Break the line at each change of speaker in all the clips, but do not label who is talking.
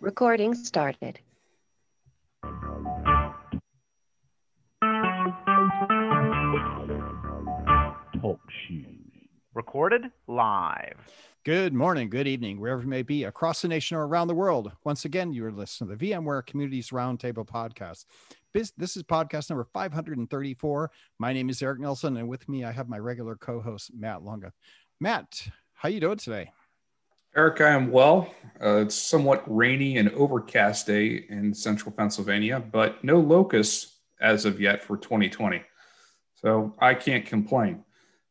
Recording started.
Talk shoes. Recorded live.
Good morning, good evening, wherever you may be across the nation or around the world. Once again, you are listening to the VMware Communities Roundtable podcast. This, this is podcast number 534. My name is Eric Nelson, and with me I have my regular co-host Matt Longa. Matt, how you doing today?
Eric, I am well. Uh, it's somewhat rainy and overcast day in central Pennsylvania, but no locusts as of yet for 2020. So I can't complain.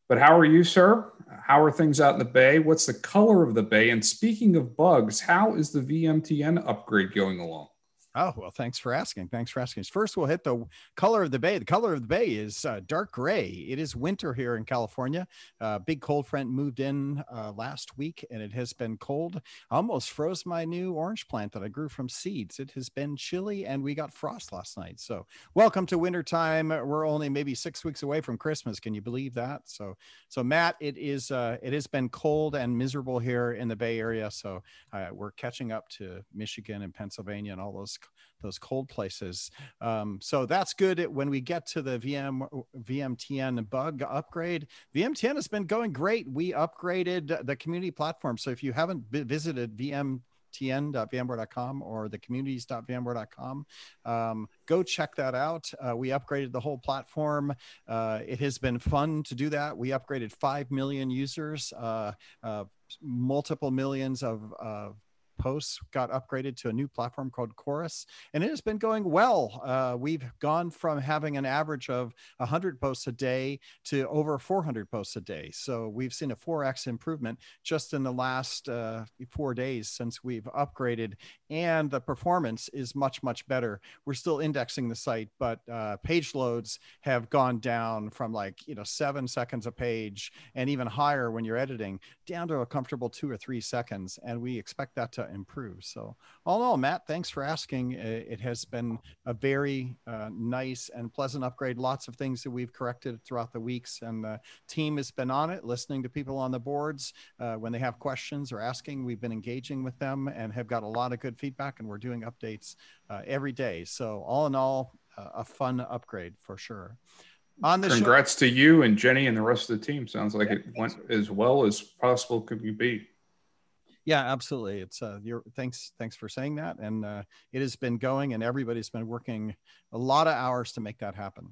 But how are you, sir? How are things out in the Bay? What's the color of the Bay? And speaking of bugs, how is the VMTN upgrade going along?
Oh, well, thanks for asking. Thanks for asking. First, we'll hit the color of the bay. The color of the bay is uh, dark gray. It is winter here in California. Uh, big cold front moved in uh, last week and it has been cold. I almost froze my new orange plant that I grew from seeds. It has been chilly and we got frost last night. So, welcome to wintertime. We're only maybe six weeks away from Christmas. Can you believe that? So, so Matt, it is, uh, it has been cold and miserable here in the Bay Area. So, uh, we're catching up to Michigan and Pennsylvania and all those those cold places. Um, so that's good when we get to the VM VMTN bug upgrade. VMTN has been going great. We upgraded the community platform. So if you haven't visited VM tn.vmware.com or the communities.vmware.com. Um, go check that out. Uh, we upgraded the whole platform. Uh, it has been fun to do that. We upgraded 5 million users, uh, uh multiple millions of got upgraded to a new platform called Khoros, and it has been going well. Uh, we've gone from having an average of 100 posts a day to over 400 posts a day. So we've seen a 4x improvement just in the last uh, four days since we've upgraded, and the performance is much, much better. We're still indexing the site, but uh, page loads have gone down from like, you know, seven seconds a page and even higher when you're editing down to a comfortable two or three seconds. And we expect that to improve. So, all in all, Matt, thanks for asking. It has been a very uh, nice and pleasant upgrade. Lots of things that we've corrected throughout the weeks, and the team has been on it, listening to people on the boards uh, when they have questions or asking. We've been engaging with them and have got a lot of good feedback, and we're doing updates uh, every day. So, all in all, a fun upgrade for sure
on the congrats show. to you and jenny and the rest of the team sounds like yeah, it went as well as possible could be
yeah, absolutely. It's uh, your thanks. Thanks for saying that. And uh, it has been going, and everybody's been working a lot of hours to make that happen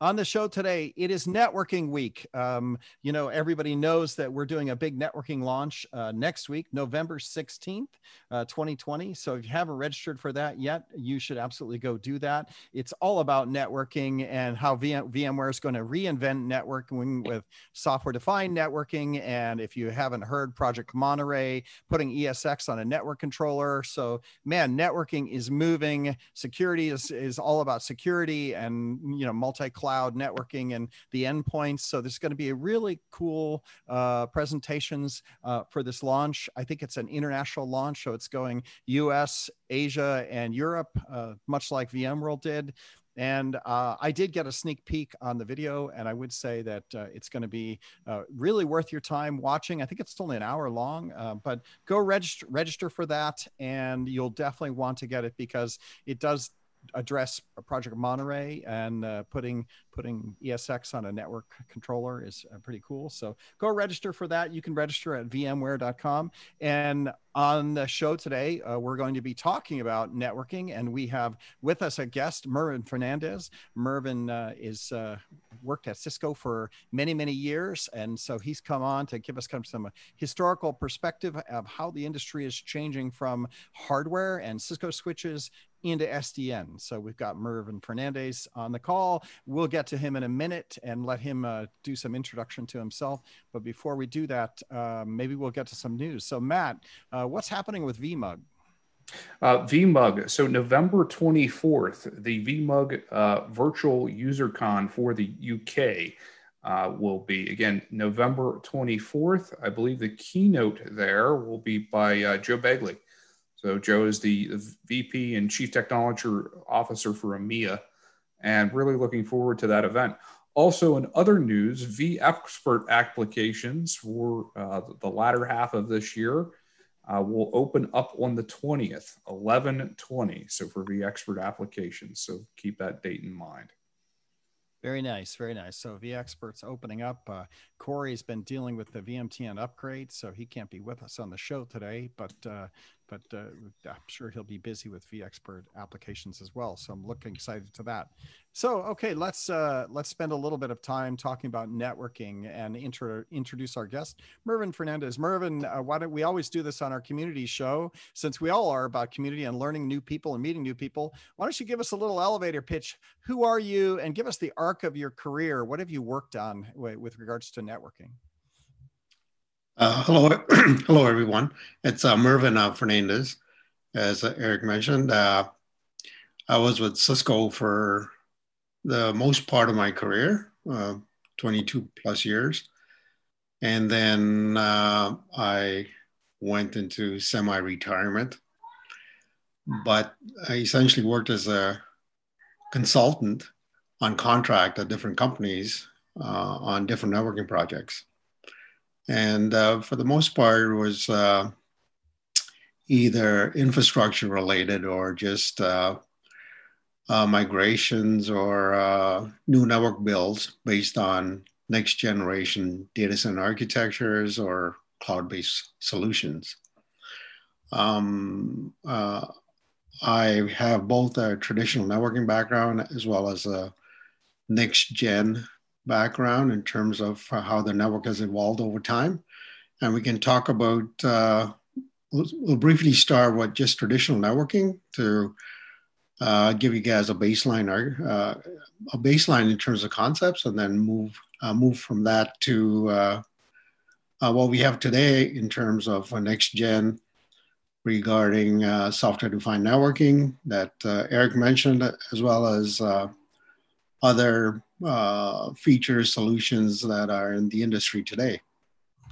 on the show today it is networking week. Um, you know everybody knows that we're doing a big networking launch uh, next week november 16th uh, 2020 so if you haven't registered for that yet you should absolutely go do that. It's all about networking and how VM- vmware is going to reinvent networking with software defined networking. And if you haven't heard project monterey putting esx on a network controller. So man networking is moving. Security is, is all about security and you know multi-cloud cloud networking and the endpoints. So there's going to be a really cool uh, presentations uh, for this launch. I think it's an international launch, so it's going US, Asia, and Europe, uh, much like VMworld did. And uh, I did get a sneak peek on the video, and I would say that uh, it's going to be uh, really worth your time watching. I think it's only an hour long, uh, but go register register for that, and you'll definitely want to get it because it does address a Project Monterey and uh, putting putting ESX on a network controller is uh, pretty cool. So go register for that. You can register at vmware.com. And on the show today, uh, we're going to be talking about networking, and we have with us a guest, Mervin Fernandez. Mervin uh, is uh, worked at Cisco for many many years, and so he's come on to give us kind of some historical perspective of how the industry is changing from hardware and Cisco switches into SDN. So we've got Mervin Fernandez on the call. We'll get to him in a minute and let him uh, do some introduction to himself. But before we do that, uh, maybe we'll get to some news. So Matt, uh, what's happening with VMUG?
Uh, VMUG. So November 24th, the VMUG uh, virtual UserCon for the UK uh, will be again November 24th. I believe the keynote there will be by uh, Joe Baguley. So Joe is the, VP and Chief Technology Officer for EMEA, and really looking forward to that event. Also, in other news, vExpert applications for uh, the latter half of this year uh, will open up on the 20th, 1120. So for vExpert applications. So keep that date in mind.
Very nice, very nice. So vExpert's opening up. Uh, Corey's been dealing with the VMTN upgrade, so he can't be with us on the show today. But uh, but uh, I'm sure he'll be busy with vExpert applications as well. So I'm looking excited to that. So okay, let's uh, let's spend a little bit of time talking about networking and intro, introduce our guest, Mervin Fernandez. Mervin, uh, why don't we always do this on our community show? Since we all are about community and learning new people and meeting new people, why don't you give us a little elevator pitch? Who are you, and give us the arc of your career? What have you worked on with regards to networking?
Uh, hello, hello everyone. It's uh, Mervin uh, Fernandez, as uh, Eric mentioned. Uh, I was with Cisco for the most part of my career, uh, 22 plus years, and then I went into semi-retirement. But I essentially worked as a consultant on contract at different companies on different networking projects and uh, for the most part, it was uh, either infrastructure related or just uh, uh migrations or uh, new network builds based on next generation data center architectures or cloud based solutions. Um, uh, I have both a traditional networking background as well as a next gen background in terms of how the network has evolved over time. And we can talk about, uh, we'll, we'll, briefly start with just traditional networking to uh, give you guys a baseline, uh, a baseline in terms of concepts, and then move uh, move from that to uh, uh, what we have today in terms of next gen regarding software defined networking that Eric mentioned, as well as other uh, features, solutions that are in the industry today.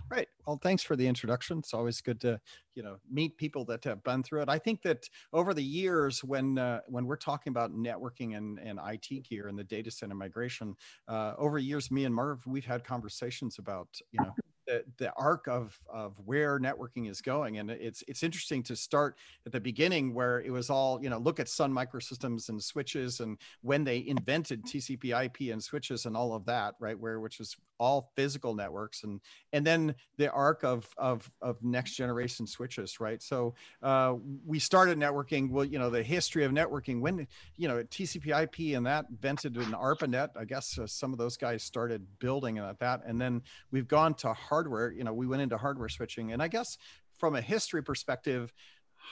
Right. Well, thanks for the introduction. It's always good to, you know, meet people that have been through it. I think that over the years, when uh, when we're talking about networking and, and IT gear and the data center migration, uh, over years, me and Merv, we've had conversations about, you know, the, the arc of of where networking is going and it's it's interesting to start at the beginning where it was all you know look at sun microsystems and switches and when they invented tcp ip and switches and all of that right where which was all physical networks and and then the arc of of of next generation switches right? So uh, we started networking well you know the history of networking when you know tcp ip and that invented an arpanet i guess uh, some of those guys started building at that and then we've gone to hardware you know we went into hardware switching. And i guess from a history perspective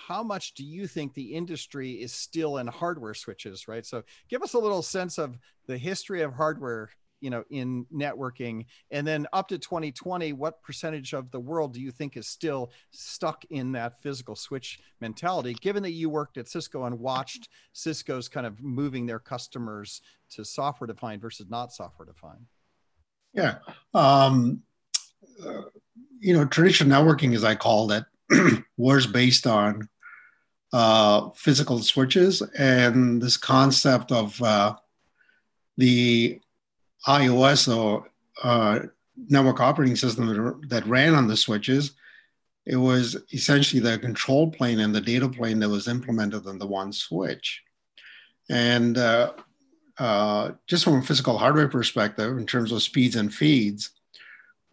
how much do you think the industry is still in hardware switches right? So give us a little sense of the history of hardware you know in networking. And then up to 2020 what percentage of the world do you think is still stuck in that physical switch mentality given that you worked at cisco and watched cisco's kind of moving their customers to software defined versus not software defined
yeah um, you know traditional networking as i call it was based on uh, physical switches and this concept of uh, the IOS or uh, network operating system that ran on the switches, it was essentially the control plane and the data plane that was implemented on the one switch. And uh, uh, just from a physical hardware perspective, in terms of speeds and feeds,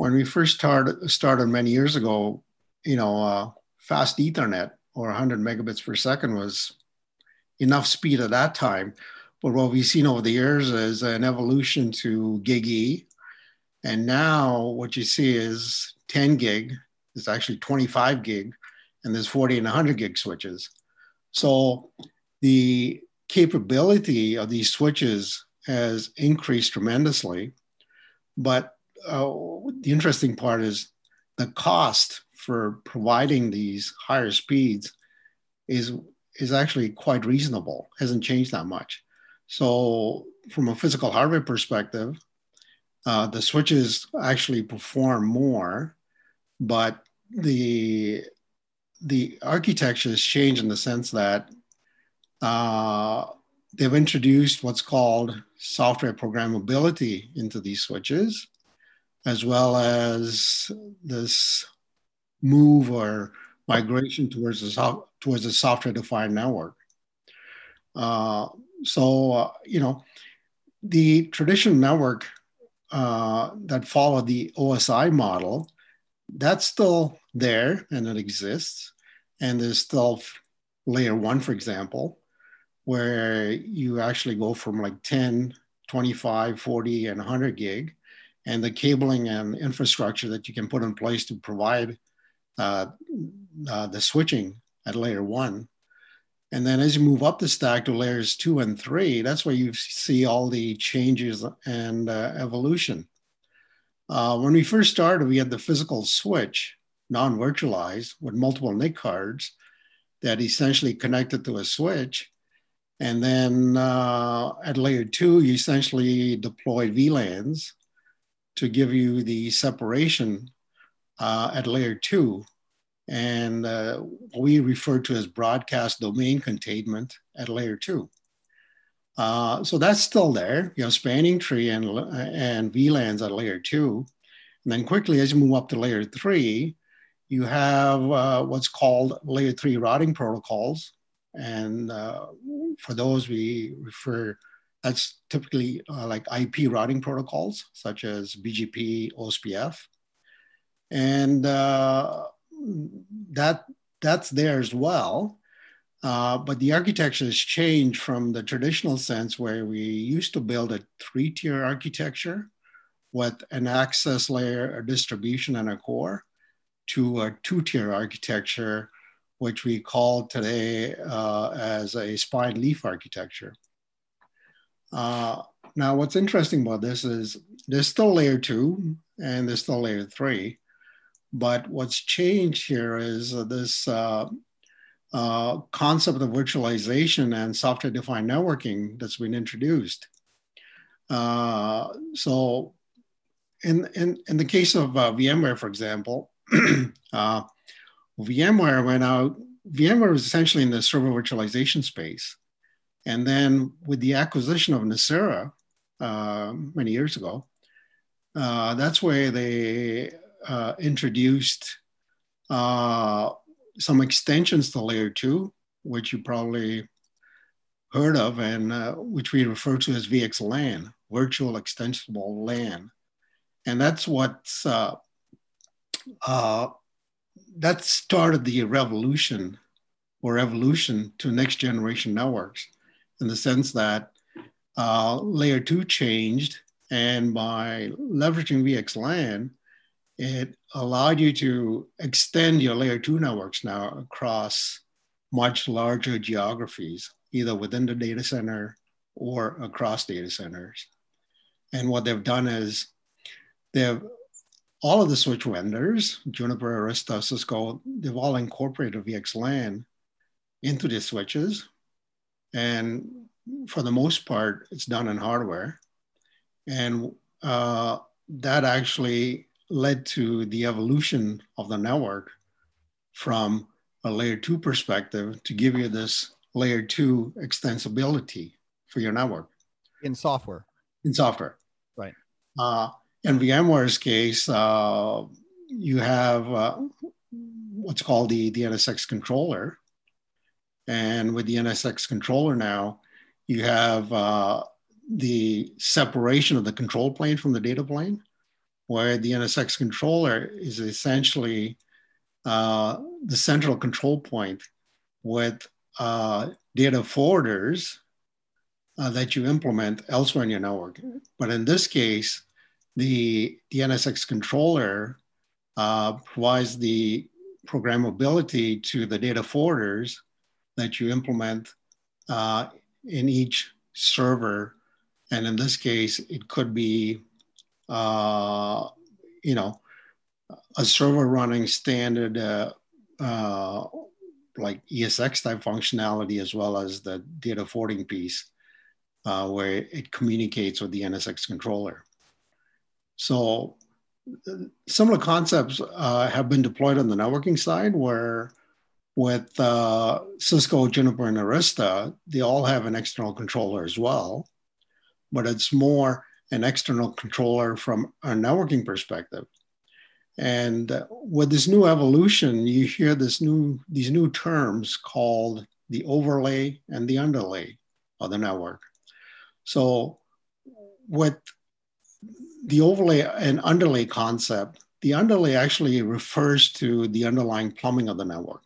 when we first started, started many years ago, you know, uh, fast Ethernet or 100 megabits per second was enough speed at that time but what we've seen over the years is an evolution to gig E. And now what you see is 10 gig, it's actually 25 gig, and there's 40 and 100 gig switches. So the capability of these switches has increased tremendously. But uh, the interesting part is the cost for providing these higher speeds is, is actually quite reasonable, hasn't changed that much. So, from a physical hardware perspective, uh, the switches actually perform more, but the the architecture has changed in the sense that uh, they've introduced what's called software programmability into these switches, as well as this move or migration towards the soft, towards a software-defined network. Uh, so uh, you know, the traditional network uh, that followed the OSI model, that's still there and it exists, and there's still layer one, for example, where you actually go from like 10, 25, 40, and 100 gig, and the cabling and infrastructure that you can put in place to provide uh, uh, the switching at layer one. And then as you move up the stack to layers two and three, that's where you see all the changes and uh, evolution. Uh, when we first started, we had the physical switch, non-virtualized, with multiple NIC cards that essentially connected to a switch. And then uh, at layer two, you essentially deployed VLANs to give you the separation uh, at layer two. And uh, we refer to as broadcast domain containment at layer two. Uh, so that's still there, you know, spanning tree and, and VLANs at layer two. And then quickly, as you move up to layer three, you have uh, what's called layer three routing protocols. And uh, for those, we refer, that's typically uh, like IP routing protocols, such as BGP, OSPF and uh, that that's there as well. Uh, but the architecture has changed from the traditional sense where we used to build a three-tier architecture with an access layer, a distribution, and a core to a two-tier architecture, which we call today uh, as a spine leaf architecture. Uh, now, what's interesting about this is there's still layer two and there's still layer three, but what's changed here is this uh, uh, concept of virtualization and software defined networking that's been introduced. Uh, so, in, in, in the case of uh, VMware, for example, VMware went out, VMware was essentially in the server virtualization space. And then with the acquisition of Nicira many years ago, that's where they uh, introduced uh, some extensions to layer two, which you probably heard of, and uh, which we refer to as VXLAN, virtual extensible LAN. And that's what's uh, uh, that started the revolution or evolution to next generation networks in the sense that uh, layer two changed and by leveraging VXLAN, it allowed you to extend your layer two networks now across much larger geographies, either within the data center or across data centers. And what they've done is they've all of the switch vendors, Juniper, Arista, Cisco, they've all incorporated VXLAN into the switches. And for the most part, it's done in hardware. And uh, that actually led to the evolution of the network from a layer two perspective to give you this layer two extensibility for your network
in software.
In software,
right?
Uh, in VMware's case, uh, you have uh, what's called the the NSX controller, and with the NSX controller now, you have uh, the separation of the control plane from the data plane where the NSX controller is essentially uh, the central control point with uh, data forwarders uh, that you implement elsewhere in your network. But in this case, the, the NSX controller uh, provides the programmability to the data forwarders that you implement uh, in each server. And in this case, it could be uh, you know, a server running standard uh, uh, like ESX type functionality as well as the data forwarding piece uh, where it communicates with the NSX controller. So similar concepts uh, have been deployed on the networking side where with uh, Cisco, Juniper, and Arista, they all have an external controller as well, but it's more an external controller from a networking perspective. And with this new evolution, you hear this new these new terms called the overlay and the underlay of the network. So with the overlay and underlay concept, the underlay actually refers to the underlying plumbing of the network.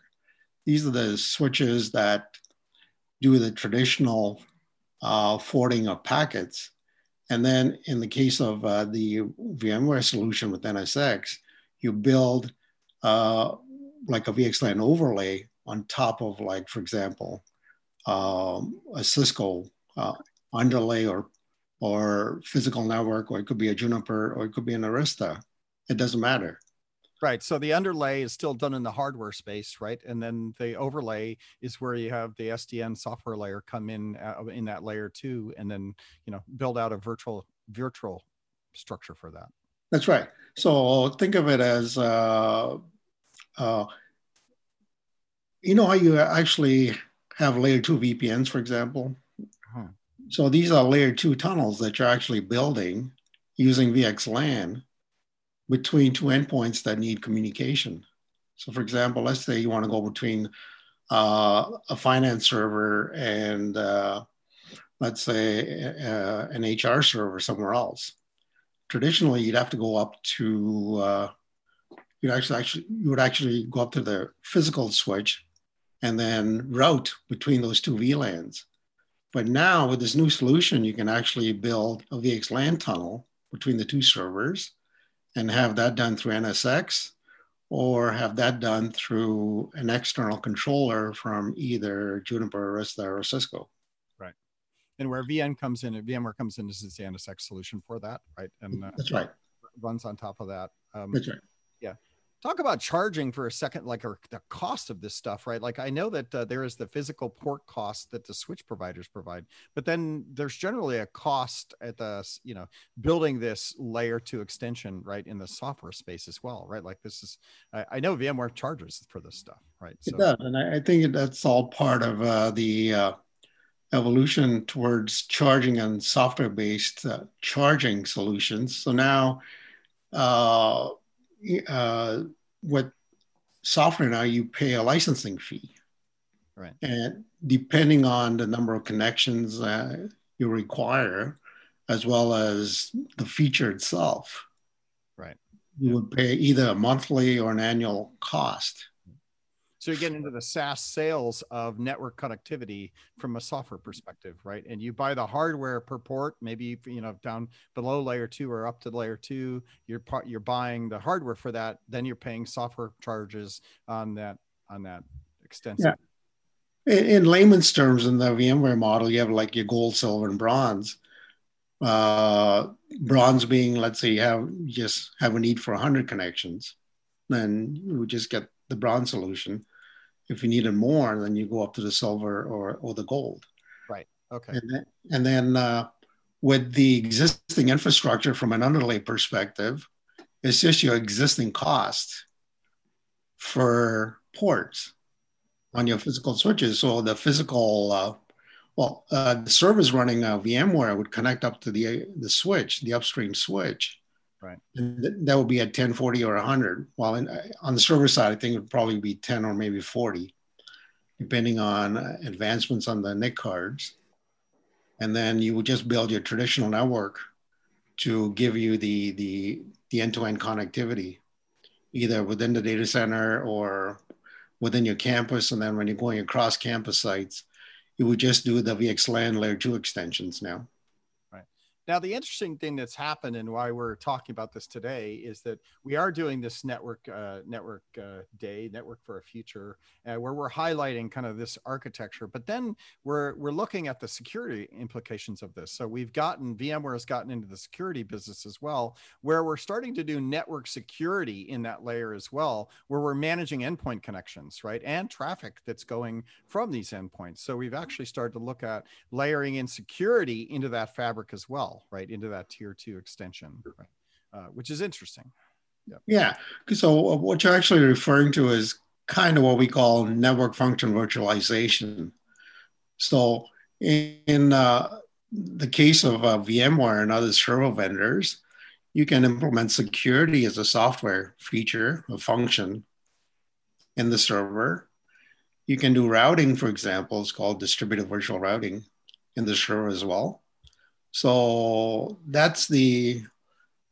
These are the switches that do the traditional uh, forwarding of packets. And then in the case of uh, the VMware solution with NSX, you build uh, like a VXLAN overlay on top of like, for example, um, a Cisco uh, underlay or, or physical network, or it could be a Juniper, or it could be an Arista. It doesn't matter.
Right. So the underlay is still done in the hardware space, right? And then the overlay is where you have the SDN software layer come in uh, in that layer too, and then you know build out a virtual virtual structure for that.
That's right. So think of it as, uh, uh, you know how you actually have layer two VPNs, for example. Uh-huh. So these are layer two tunnels that you're actually building using VXLAN between two endpoints that need communication. So, for example, let's say you want to go between uh, a finance server and uh, let's say uh, an HR server somewhere else. Traditionally, you'd have to go up to uh, you'd actually actually you would actually go up to the physical switch and then route between those two VLANs. But now with this new solution, you can actually build a VXLAN tunnel between the two servers and have that done through NSX or have that done through an external controller from either Juniper, Arista, or Cisco.
Right. And where VN comes in, VMware comes in, this is the NSX solution for that, right? And
uh, that's right.
Runs on top of that.
Um, that's right.
Yeah talk about charging for a second like or the cost of this stuff right? Like i know that uh, there is the physical port cost that the switch providers provide but then there's generally a cost at the you know building this layer two extension right in the software space as well right? Like this is i, I know vmware charges for this stuff right?
So. it does and i, think that's all part of uh, the uh, evolution towards charging and software based uh, charging solutions. So now uh, with software now, you pay a licensing fee.
Right.
And depending on the number of connections uh, you require, as well as the feature itself,
right,
you would pay either a monthly or an annual cost.
So you get into the SaaS sales of network connectivity from a software perspective, right? And you buy the hardware per port, maybe you know down below layer two or up to layer two. You're you're buying the hardware for that. Then you're paying software charges on that on that extensive.
Yeah. In, in layman's terms, in the VMware model, you have like your gold, silver, and bronze. Uh, bronze being, let's say, you have just have a need for 100 connections, then you just get the bronze solution if you needed more, then you go up to the silver or, or the gold.
Right. Okay.
And then, and then uh, with the existing infrastructure from an underlay perspective, it's just your existing cost for ports on your physical switches. So the physical, uh, well, uh, the servers running uh, VMware would connect up to the the switch, the upstream switch,
Right.
That would be at 1040 or 100. While in, uh, on the server side, I think it would probably be 10 or maybe 40, depending on uh, advancements on the NIC cards. And then you would just build your traditional network to give you the, the, the end-to-end connectivity, either within the data center or within your campus. And then when you're going across campus sites, you would just do the VXLAN layer two extensions now.
Now, the interesting thing that's happened and why we're talking about this today is that we are doing this network uh, network uh, day, network for a future, uh, where we're highlighting kind of this architecture. But then we're we're looking at the security implications of this. So we've gotten VMware has gotten into the security business as well, where we're starting to do network security in that layer as well, where we're managing endpoint connections, right, and traffic that's going from these endpoints. So we've actually started to look at layering in security into that fabric as well right into that tier two extension right? uh, which is interesting
yep. yeah so uh, what you're actually referring to is kind of what we call network function virtualization so in uh, the case of uh, vmware and other server vendors you can implement security as a software feature, a function in the server. You can do routing, for example, it's called distributed virtual routing in the server as well. So that's the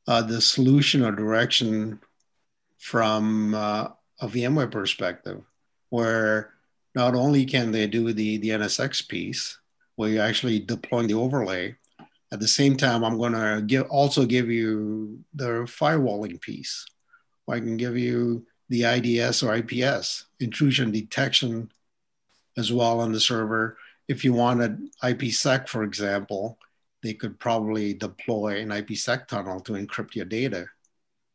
uh, the solution or direction from uh, a VMware perspective, where not only can they do the, the NSX piece, where you're actually deploying the overlay, at the same time, I'm going to give also give you the firewalling piece. I can give you the IDS or IPS intrusion detection as well on the server. If you wanted IPsec, for example, they could probably deploy an IPsec tunnel to encrypt your data.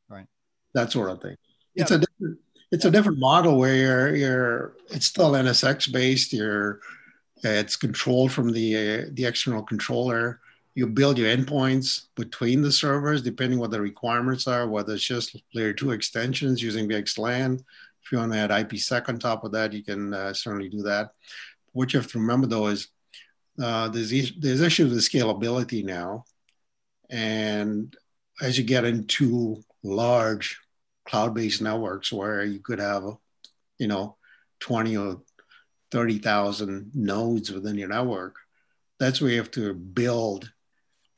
Right.
That sort of thing.
Yeah.
It's a different it's a different model where you're, you're it's still NSX based. You're it's controlled from the uh, the external controller you build your endpoints between the servers depending what the requirements are, whether it's just layer two extensions using VXLAN. If you want to add IPsec on top of that, you can uh, certainly do that. What you have to remember though is uh, there's, there's issues with scalability now. And as you get into large cloud-based networks where you could have, you know, 20 or 30,000 nodes within your network, that's where you have to build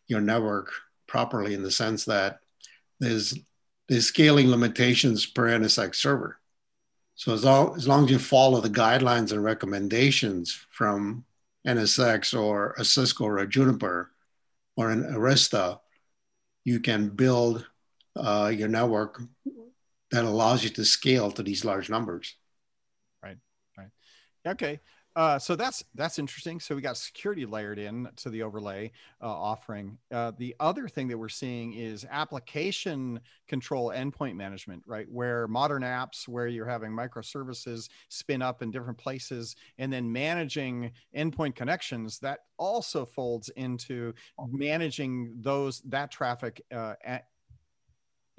your network properly in the sense that there's there's scaling limitations per NSX server. So as long, as long as you follow the guidelines and recommendations from NSX or a Cisco or a Juniper or an Arista, you can build uh, your network that allows you to scale to these large numbers.
Right. Right. Okay. Uh, so that's that's interesting. So we got security layered in to the overlay uh, offering. Uh, the other thing that we're seeing is application control endpoint management, right? Where modern apps, where you're having microservices spin up in different places, and then managing endpoint connections, that also folds into managing those that traffic uh, at,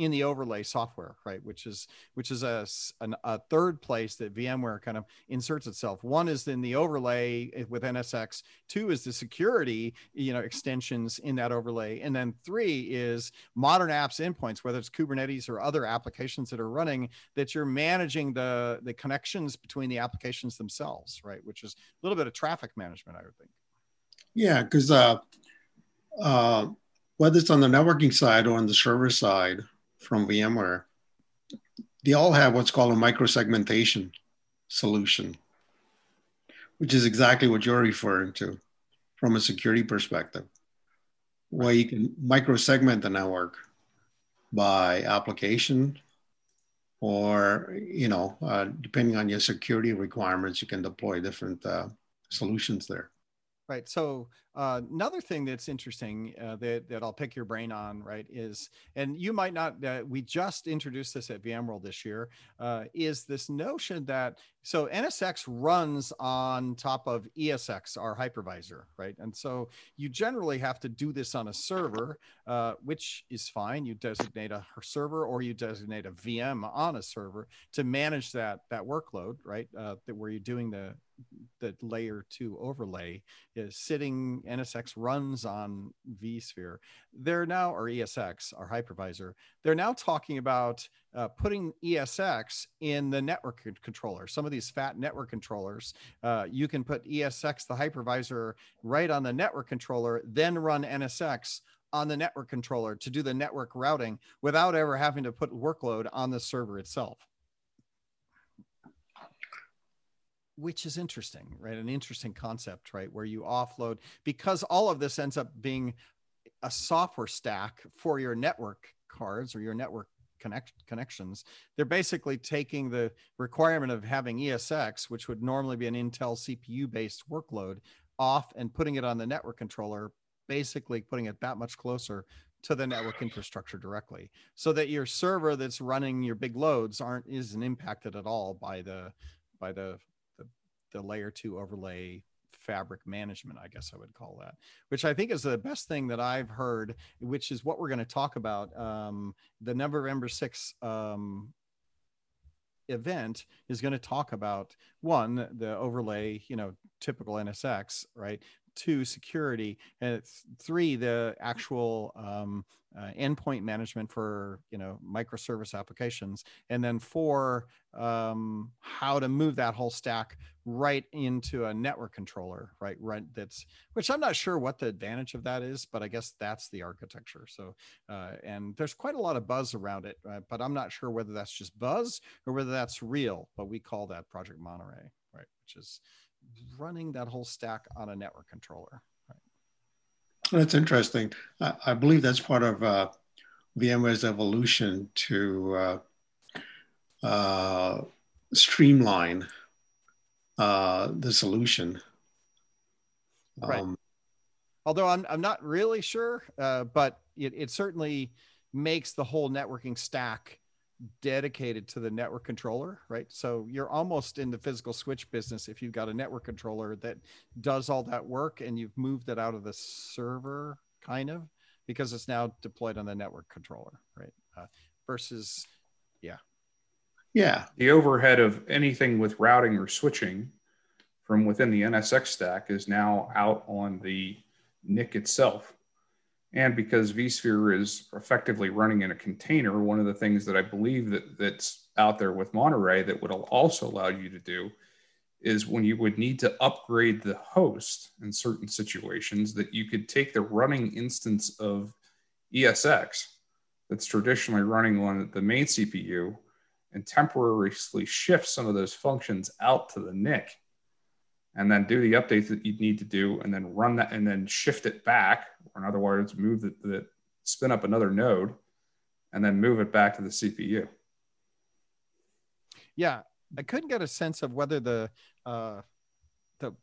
in the overlay software, right? Which is which is a, an, a third place that VMware kind of inserts itself. One is in the overlay with NSX. Two is the security, you know, extensions in that overlay, and then three is modern apps endpoints, whether it's Kubernetes or other applications that are running that you're managing the the connections between the applications themselves, right? Which is a little bit of traffic management, I would think.
Yeah, because uh, uh, whether it's on the networking side or on the server side, from VMware, they all have what's called a microsegmentation solution, which is exactly what you're referring to from a security perspective, where you can microsegment the network by application or, you know, uh, depending on your security requirements, you can deploy different uh, solutions there.
Right. So uh, another thing that's interesting uh, that, that I'll pick your brain on, right, is, and you might not, uh, we just introduced this at VMworld this year, uh, is this notion that, so NSX runs on top of ESX, our hypervisor, right? And so you generally have to do this on a server, uh, which is fine. You designate a server or you designate a VM on a server to manage that, that workload, right? Uh, that where you're doing the, the layer two overlay is sitting NSX runs on vSphere. They're now, or ESX, our hypervisor, they're now talking about uh, putting ESX in the network controller. Some of these fat network controllers, uh, you can put ESX, the hypervisor, right on the network controller, then run NSX on the network controller to do the network routing without ever having to put workload on the server itself. Which is interesting, right? An interesting concept, right? Where you offload because all of this ends up being a software stack for your network cards or your network connect connections. They're basically taking the requirement of having ESX, which would normally be an Intel CPU based workload, off and putting it on the network controller, basically putting it that much closer to the network infrastructure directly so that your server that's running your big loads aren't isn't impacted at all by the by the the layer two overlay fabric management, I guess I would call that, which I think is the best thing that I've heard, which is what we're going to talk about. Um, the November 6 um, event is going to talk about one, the overlay, you know, typical NSX, right? Two security and three the actual um, uh, endpoint management for you know microservice applications and then four um, how to move that whole stack right into a network controller right right that's which i'm not sure what the advantage of that is but i guess that's the architecture. So uh, and there's quite a lot of buzz around it uh, but i'm not sure whether that's just buzz or whether that's real but we call that project monterey right which is running that whole stack on a network controller
that's interesting. I, I believe that's part of uh, VMware's evolution to uh, uh, streamline uh, the solution.
Right. Um, Although I'm, I'm not really sure, uh, but it, it certainly makes the whole networking stack dedicated to the network controller, right? So you're almost in the physical switch business if you've got a network controller that does all that work and you've moved it out of the server, kind of, because it's now deployed on the network controller, right? Uh, versus, yeah.
Yeah.
The overhead of anything with routing or switching from within the NSX stack is now out on the NIC itself. And because vSphere is effectively running in a container, one of the things that I believe that that's out there with Monterey that would also allow you to do is when you would need to upgrade the host in certain situations, that you could take the running instance of ESX that's traditionally running on the main CPU and temporarily shift some of those functions out to the NIC and then do the updates that you need to do and then run that and then shift it back or in other words move the, the spin up another node and then move it back to the cpu
yeah i couldn't get a sense of whether the uh the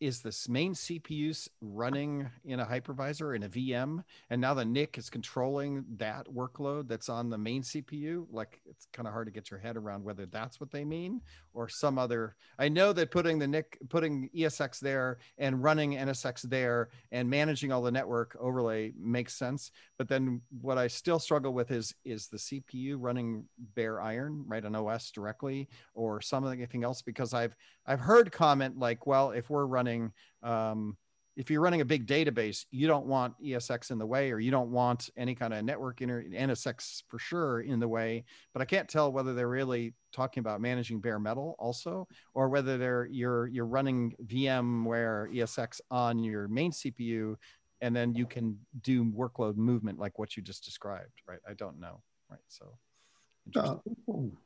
is this main CPUs running in a hypervisor in a VM, and now the NIC is controlling that workload that's on the main CPU? Like it's kind of hard to get your head around whether that's what they mean or some other. I know that putting the NIC, putting ESX there and running NSX there and managing all the network overlay makes sense. But then what I still struggle with is is the CPU running bare iron right on OS directly or something else because I've I've heard comment like, well, if we're running um, if you're running a big database, you don't want ESX in the way, or you don't want any kind of network inter NSX for sure in the way. But I can't tell whether they're really talking about managing bare metal also, or whether they're you're you're running VMware ESX on your main CPU, and then you can do workload movement like what you just described. Right? I don't know. Right? So.
Uh,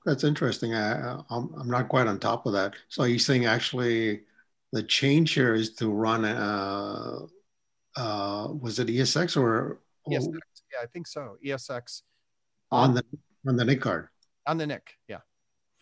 that's interesting. I, I'm, I'm not quite on top of that. So are you saying actually the change here is to run uh, uh, was it ESX or
ESX? Yeah, I think so. ESX
on, the on the NIC card.
On the NIC, yeah.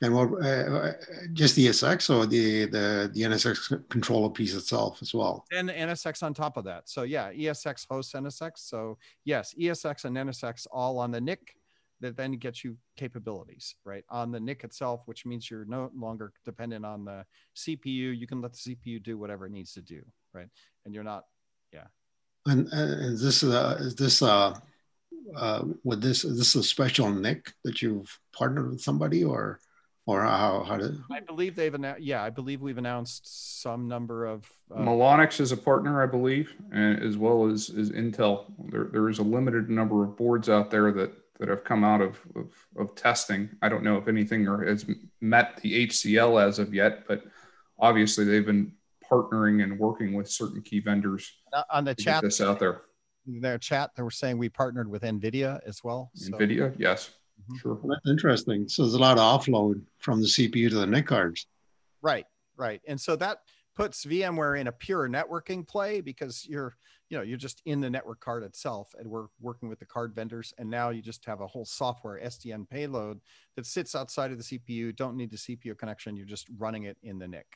And what uh, just ESX or the the the NSX controller piece itself as well?
And NSX on top of that. So yeah, ESX hosts NSX. So yes, ESX and NSX all on the NIC that then gets you capabilities right on the NIC itself, which means you're no longer dependent on the CPU. You can let the CPU do whatever it needs to do, right? And you're not, yeah.
And, and is this uh, is this uh, uh, with this is this a special NIC that you've partnered with somebody or or how how did
I believe they've announced yeah I believe we've announced some number of
uh, Mellanox is a partner I believe and as well as as Intel there there is a limited number of boards out there that that have come out of, of, of testing. I don't know if anything or has met the HCL as of yet, but obviously they've been partnering and working with certain key vendors
uh, on the chat
this out there.
in Their chat, they were saying we partnered with NVIDIA as well.
So. NVIDIA, yes, mm-hmm. sure.
Well, that's interesting. So there's a lot of offload from the CPU to the NIC cards.
Right, right, and so that puts VMware in a pure networking play because you're you know you're just in the network card itself and we're working with the card vendors and now you just have a whole software sdn payload that sits outside of the cpu don't need the cpu connection you're just running it in the nic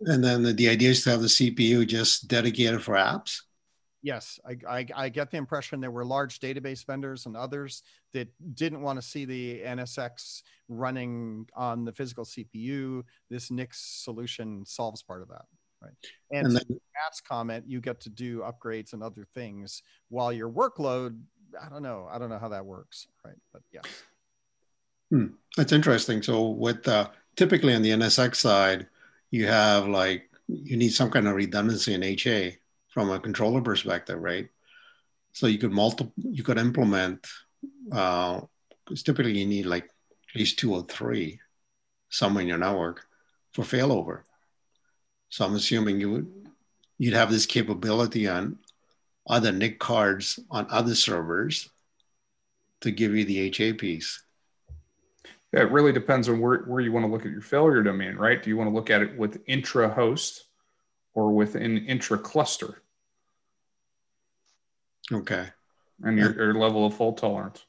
and then the, the idea is to have the cpu just dedicated for apps?
Yes I, I, I get the impression there were large database vendors and others that didn't want to see the nsx running on the physical cpu this NICs solution solves part of that right and, and then, Matt's comment you get to do upgrades and other things while your workload i don't know i don't know how that works right but yeah
hmm. that's interesting so with uh, typically on the nsx side you have like you need some kind of redundancy in ha from a controller perspective, right? So you could multiple, you could implement. Uh, typically you need like at least two or three somewhere in your network for failover. So I'm assuming you would you'd have this capability on other NIC cards on other servers to give you the HA piece.
Yeah, it really depends on where, where you want to look at your failure domain, right? Do you want to look at it with intra host or with an intra cluster?
Okay.
And your, your level of fault tolerance.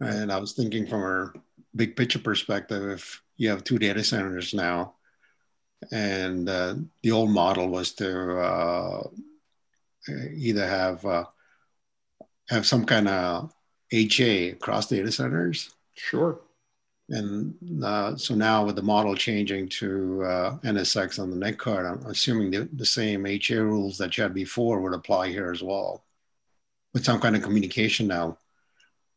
And I was thinking from a big picture perspective, if you have two data centers now, and uh, the old model was to uh, either have uh, have some kind of HA across data centers.
Sure.
And uh, so now with the model changing to uh, NSX on the net card, I'm assuming the, the same HA rules that you had before would apply here as well, with some kind of communication now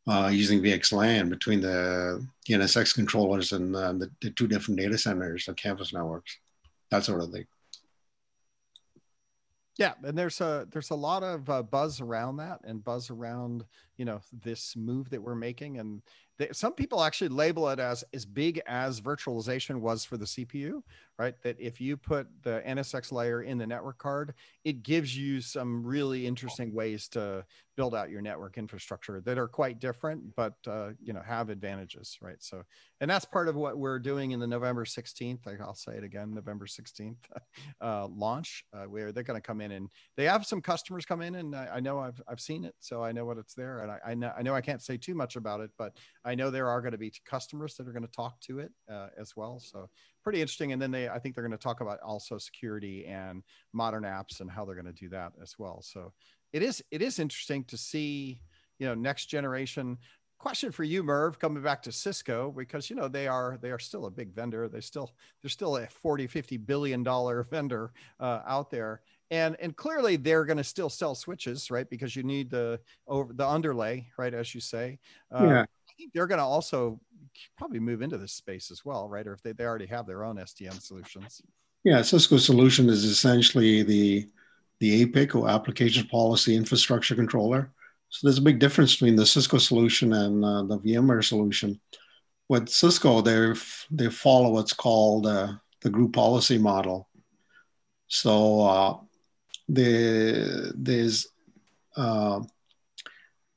uh, using VXLAN between the, the NSX controllers and uh, the, the, two different data centers or campus networks, that sort of thing.
Yeah, and there's a there's a lot of uh, buzz around that, and buzz around you know this move that we're making, and some people actually label it as as big as virtualization was for the CPU, right? That if you put the NSX layer in the network card, it gives you some really interesting ways to build out your network infrastructure that are quite different, but uh, you know have advantages, right? So, and that's part of what we're doing in the November 16th. I'll say it again, November 16th uh, launch, uh, where they're going to come in and they have some customers come in, and I, I, know I've I've seen it, so I know what it's there, and I, I know I know I can't say too much about it, but I know there are going to be customers that are going to talk to it uh, as well. So pretty interesting. And then they, I think they're going to talk about also security and modern apps and how they're going to do that as well. So it is, it is interesting to see, you know, next generation question for you merv coming back to cisco because you know they are they are still a big vendor they still they're still a 40 50 billion dollar vendor uh, out there and and clearly they're going to still sell switches right because you need the over the underlay right as you say
uh, yeah.
i think they're going to also probably move into this space as well right? Or if they, they already have their own sdn solutions.
Yeah cisco solution is essentially the the apic or application policy infrastructure controller. So there's a big difference between the cisco solution and uh, the vmware solution. With cisco they they follow what's called uh, the group policy model. So uh, the, there's uh,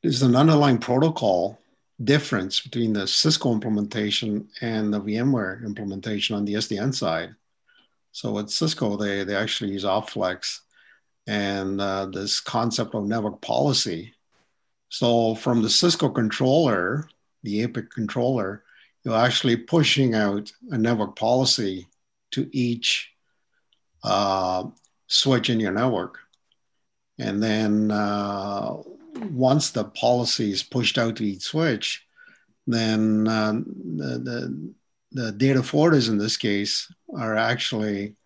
there's an underlying protocol difference between the Cisco implementation and the VMware implementation on the SDN side. So with Cisco, they, they actually use OpFlex and uh, this concept of network policy. So from the Cisco controller, the APIC controller, you're actually pushing out a network policy to each uh, switch in your network. And then uh, once the policy is pushed out to each switch, then uh, the, the, the, data forwarders in this case are actually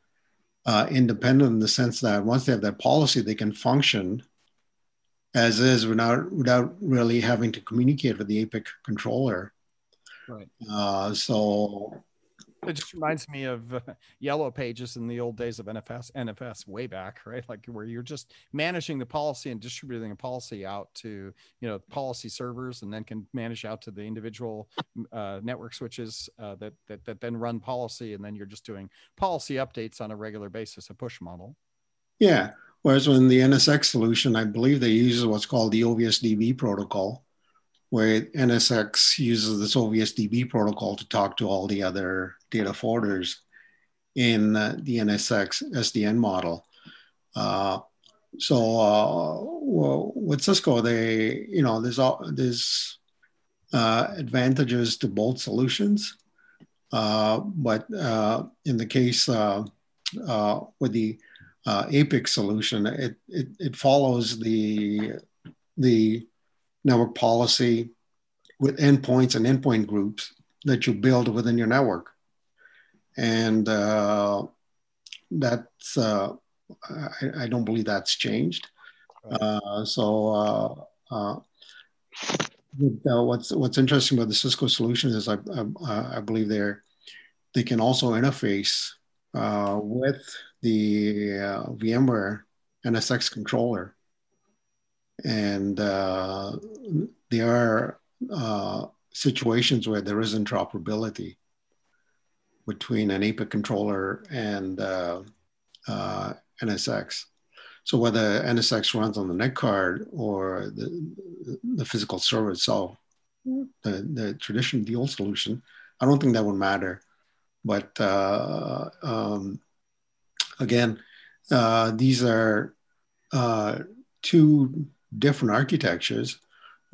uh, independent in the sense that once they have that policy, they can function as is without, without really having to communicate with the APIC controller.
Right.
Uh, so
it just reminds me of uh, yellow pages in the old days of NFS, NFS way back, right? Like where you're just managing the policy and distributing a policy out to, you know, policy servers and then can manage out to the individual uh, network switches uh, that, that, that then run policy. And then you're just doing policy updates on a regular basis, a push model.
Yeah. Whereas when the NSX solution, I believe they use what's called the OVSDB protocol where NSX uses this OVSDB protocol to talk to all the other data forwarders in uh, the NSX SDN model. Uh, so uh, well, with Cisco, they you know there's all there's uh, advantages to both solutions, uh, but uh, in the case with the APIC solution, it, it it follows the the network policy with endpoints and endpoint groups that you build within your network. And uh, that's, uh, I, I, don't believe that's changed. Uh, so, uh, uh, uh, what's what's interesting about the Cisco solution is I, I, I believe they're they can also interface with the VMware NSX controller. And uh, there are uh, situations where there is interoperability between an APIC controller and uh, uh NSX. So whether NSX runs on the NIC card or the, the physical server itself, the, the tradition, the old solution, I don't think that would matter. But uh, um, again, uh, these are uh, two different architectures.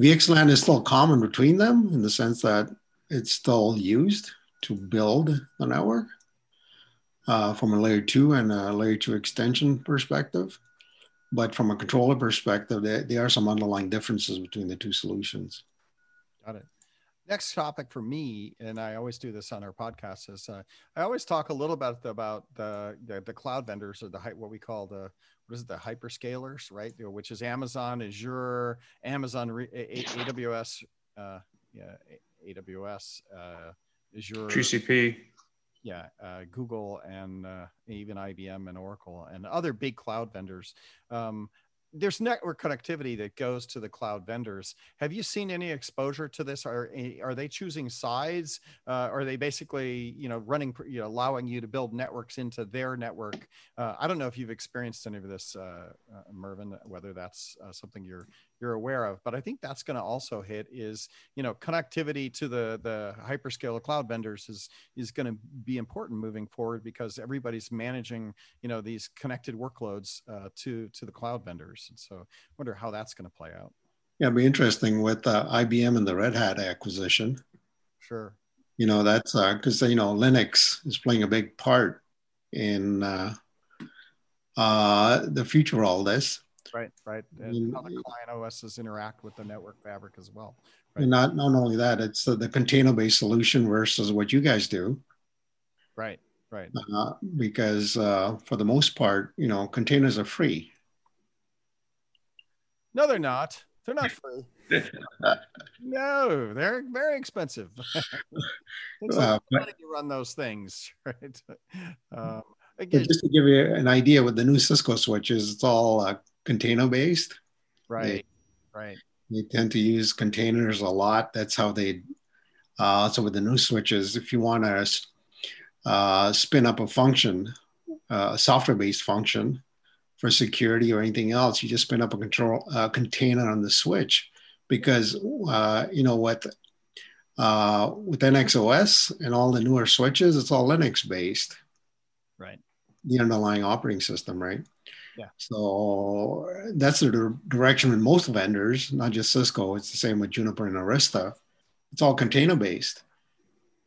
VXLAN is still common between them in the sense that it's still used to build the network uh, from a layer two and a layer two extension perspective. But from a controller perspective, there, there are some underlying differences between the two solutions.
Got it. Next topic for me, and I always do this on our podcast, is uh, I always talk a little bit about the, the, the cloud vendors or the what we call the what is it the hyperscalers, right? Which is Amazon, Azure, Amazon, AWS, uh, yeah, AWS, uh, Azure,
GCP,
yeah, uh, Google and uh, even IBM and Oracle and other big cloud vendors. Um, there's network connectivity that goes to the cloud vendors. Have you seen any exposure to this? Are are they choosing sides? Uh, are they basically you know running you know allowing you to build networks into their network? Uh, I don't know if you've experienced any of this, uh, uh Mervyn. Whether that's uh, something you're you're aware of, but I think that's going to also hit is you know connectivity to the the hyperscaler cloud vendors is is going to be important moving forward because everybody's managing you know these connected workloads uh, to to the cloud vendors. And so I wonder how that's going to play out.
Yeah, it'll be interesting with uh, IBM and the Red Hat acquisition.
Sure.
You know, that's because, uh, you know, Linux is playing a big part in uh, uh, the future of all this.
Right, right. And how the client OSs interact with the network fabric as well. Right?
And not, not only that, it's the, the container based solution versus what you guys do.
Right, right.
Uh, because uh, for the most part, you know, containers are free.
No, they're not. They're not free. no, they're very expensive. it's uh, money to run those things, right? Um,
again, just to give you an idea, with the new Cisco switches, it's all uh, container based.
Right. They, right.
They tend to use containers a lot. That's how they. Uh, so with the new switches, if you want to uh, spin up a function, uh, a software based function, for security or anything else. You just spin up a control uh, container on the switch because uh, you know what uh, with NXOS and all the newer switches, it's all Linux based.
Right.
The underlying operating system, right?
Yeah.
So that's the direction with most vendors, not just Cisco. It's the same with Juniper and Arista. It's all container based.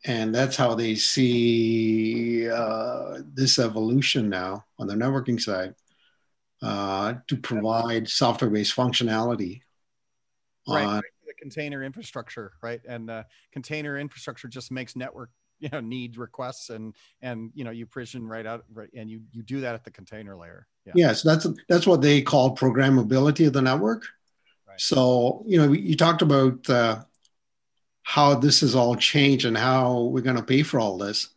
And that's how they see uh, this evolution now on the networking side uh, to provide software-based functionality.
Right, right, the container infrastructure, right, and uh, container infrastructure just makes network you know need requests and and you know you provision right out right and you you do that at the container layer
yeah. yes that's that's what they call programmability of the network right. so you know you talked about uh, how this has all changed and how we're going to pay for all this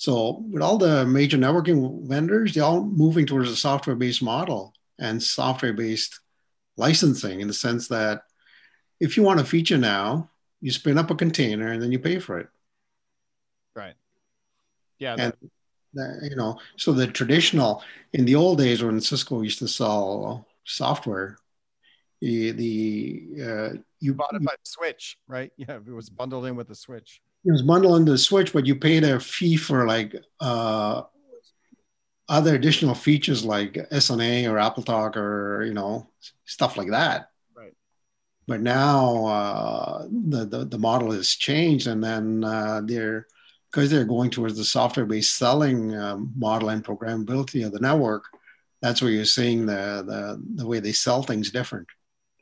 so with all the major networking vendors, they're all moving towards a software-based model and software-based licensing in the sense that if you want a feature now, you spin up a container and then you pay for it.
Right. Yeah.
And you know, so the traditional in the old days when Cisco used to sell software, the, the uh,
you bought it by the switch, right? Yeah, it was bundled in with the switch
it was bundled into the Switch, but you paid a fee for like uh, other additional features like SNA or AppleTalk or you know stuff like that.
Right.
But now uh, the, the, the model has changed, and then uh, they're because they're going towards the software-based selling um, model and programmability of the network. That's where you're seeing the, the the way they sell things different.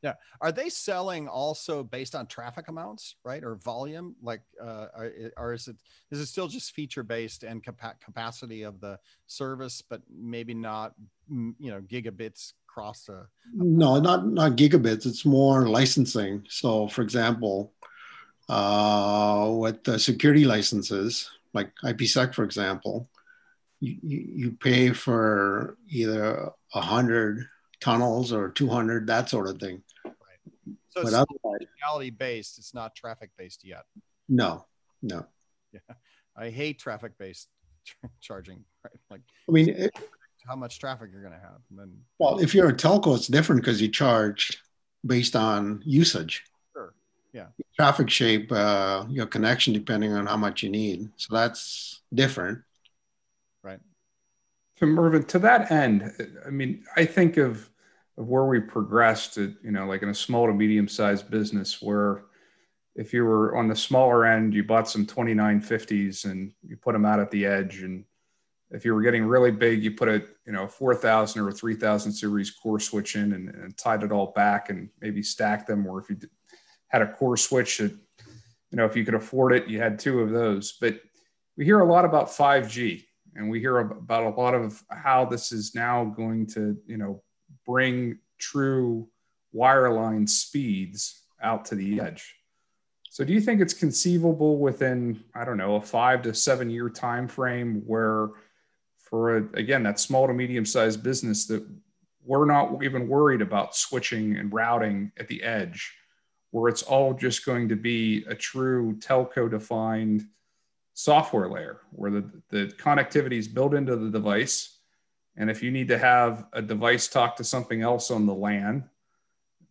Yeah. Are they selling also based on traffic amounts, right, or volume? Like, uh, or, or is it is it still just feature based and capa- capacity of the service, but maybe not, you know, gigabits cross a, a
no, not not gigabits. It's more licensing. So, for example, uh, with the security licenses, like IPsec, for example, you, you, pay for either a hundred tunnels or 200, that sort of thing. Right.
So
But
it's
otherwise,
reality based. It's not traffic based yet.
no, no. Yeah.
I hate traffic based charging. Right? Like
I mean, it,
how much traffic you're going to have. And then
well, if you're a telco, it's different because you charge based on usage.
Sure. Yeah.
Traffic shape uh, your connection depending on how much you need. So that's different.
right.
So Mervyn, to that end, I mean, I think of of where we progressed to, you know, like in a small to medium sized business where if you were on the smaller end, you bought some 2950s and you put them out at the edge. And if you were getting really big, you put a, you know, 4000 or a 3000 series core switch in and, and tied it all back and maybe stacked them. Or if you did, had a core switch that, you know, if you could afford it, you had two of those. But we hear a lot about 5G and we hear about a lot of how this is now going to, you know, bring true wireline speeds out to the edge. So do you think it's conceivable within, I don't know, a five to seven year time frame where for a, again that small to medium sized business that we're not even worried about switching and routing at the edge, where it's all just going to be a true telco defined software layer where the, the connectivity is built into the device. And if you need to have a device talk to something else on the LAN,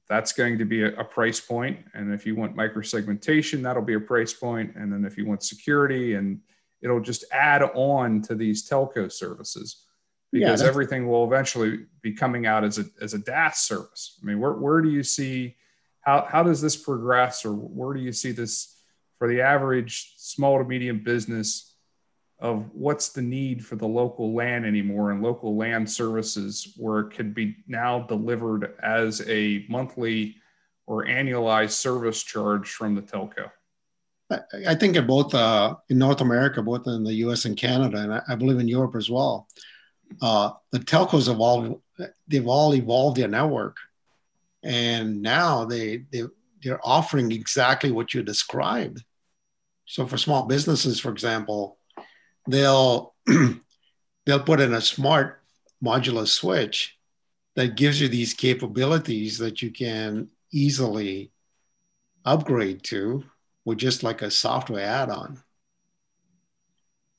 that's going to be a, a price point. And if you want microsegmentation, that'll be a price point. And then if you want security, and it'll just add on to these telco services because
that's-
everything will eventually be coming out as a, as a DAS service. I mean, where, where do you see, how, how does this progress or where do you see this for the average small to medium business of what's the need for the local LAN anymore and local LAN services where it could be now delivered as a monthly or annualized service charge from the telco?
I, think in both uh, in North America, both in the U.S. and Canada, and I, believe in Europe as well, uh, the telcos have all they've all evolved their network, and now they they they're offering exactly what you described. So for small businesses, for example, they'll they'll put in a smart modular switch that gives you these capabilities that you can easily upgrade to with just like a software add-on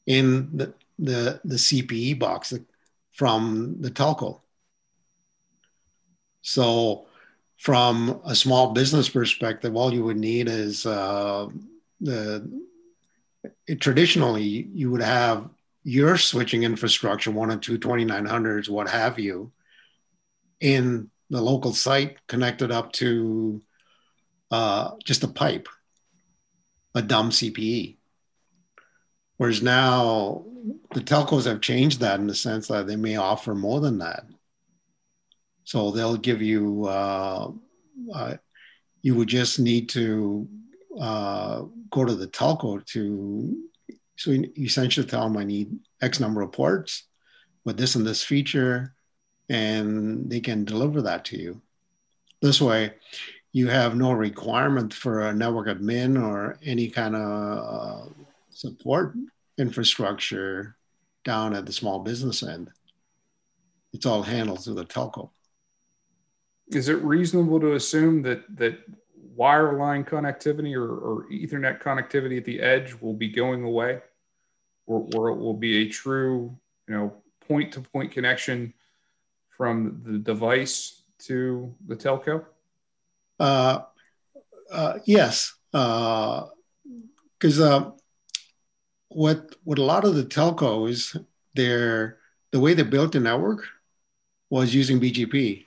in the the, the CPE box from the telco. So from a small business perspective, all you would need is uh, the it, traditionally you would have your switching infrastructure, one or two 2900s, what have you, in the local site connected up to uh, just a pipe, a dumb CPE. Whereas now the telcos have changed that in the sense that they may offer more than that. So they'll give you, uh, uh, you would just need to uh, go to the telco to, so you essentially tell them I need X number of ports with this and this feature, and they can deliver that to you. This way, you have no requirement for a network admin or any kind of uh, support infrastructure down at the small business end. It's all handled through the telco.
Is it reasonable to assume that that wireline connectivity or, or Ethernet connectivity at the edge will be going away, or, or it will be a true, you know, point-to-point connection from the device to the telco?
Uh, uh, yes, because uh, what what a lot of the telcos, they're the way they built the network was using BGP,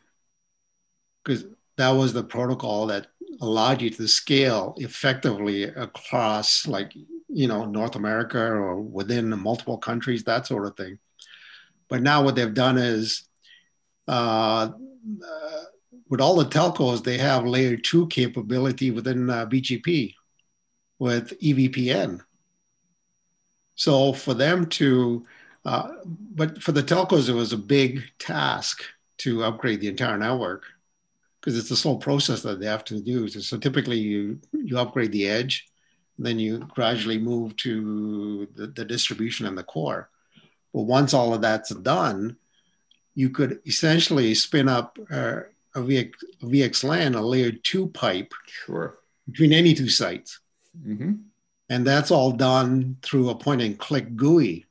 because that was the protocol that allowed you to scale effectively across, like you know, North America or within multiple countries, that sort of thing. But now what they've done is, uh, uh, with all the telcos, they have layer two capability within uh, BGP with EVPN. So for them to, uh, but for the telcos, it was a big task to upgrade the entire network because it's a slow process that they have to do. So, typically you, you upgrade the edge, then you gradually move to the, the distribution and the core. But once all of that's done, you could essentially spin up uh, a, VX, a VXLAN, a layer two pipe
Sure.
between any two sites.
hmm
And that's all done through a point and click GUI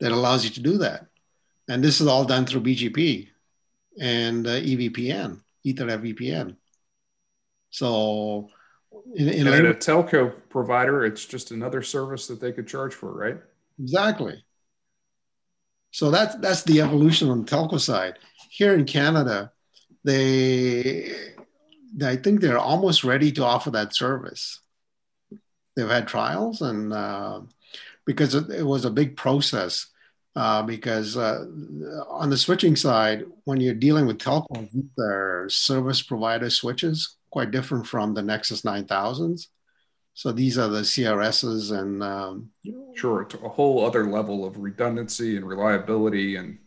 that allows you to do that. And this is all done through BGP and uh, EVPN, Ethernet VPN. So, in, in
And a telco provider, it's just another service that they could charge for, right?
Exactly. So that's that's the evolution on the telco side. Here in Canada, they I think they're almost ready to offer that service. They've had trials, and uh, because it was a big process. Uh, because uh, on the switching side, when you're dealing with telcos, they're service provider switches, quite different from the Nexus 9000s. So these are the CRSs and um,
Sure. It's a whole other level of redundancy and reliability and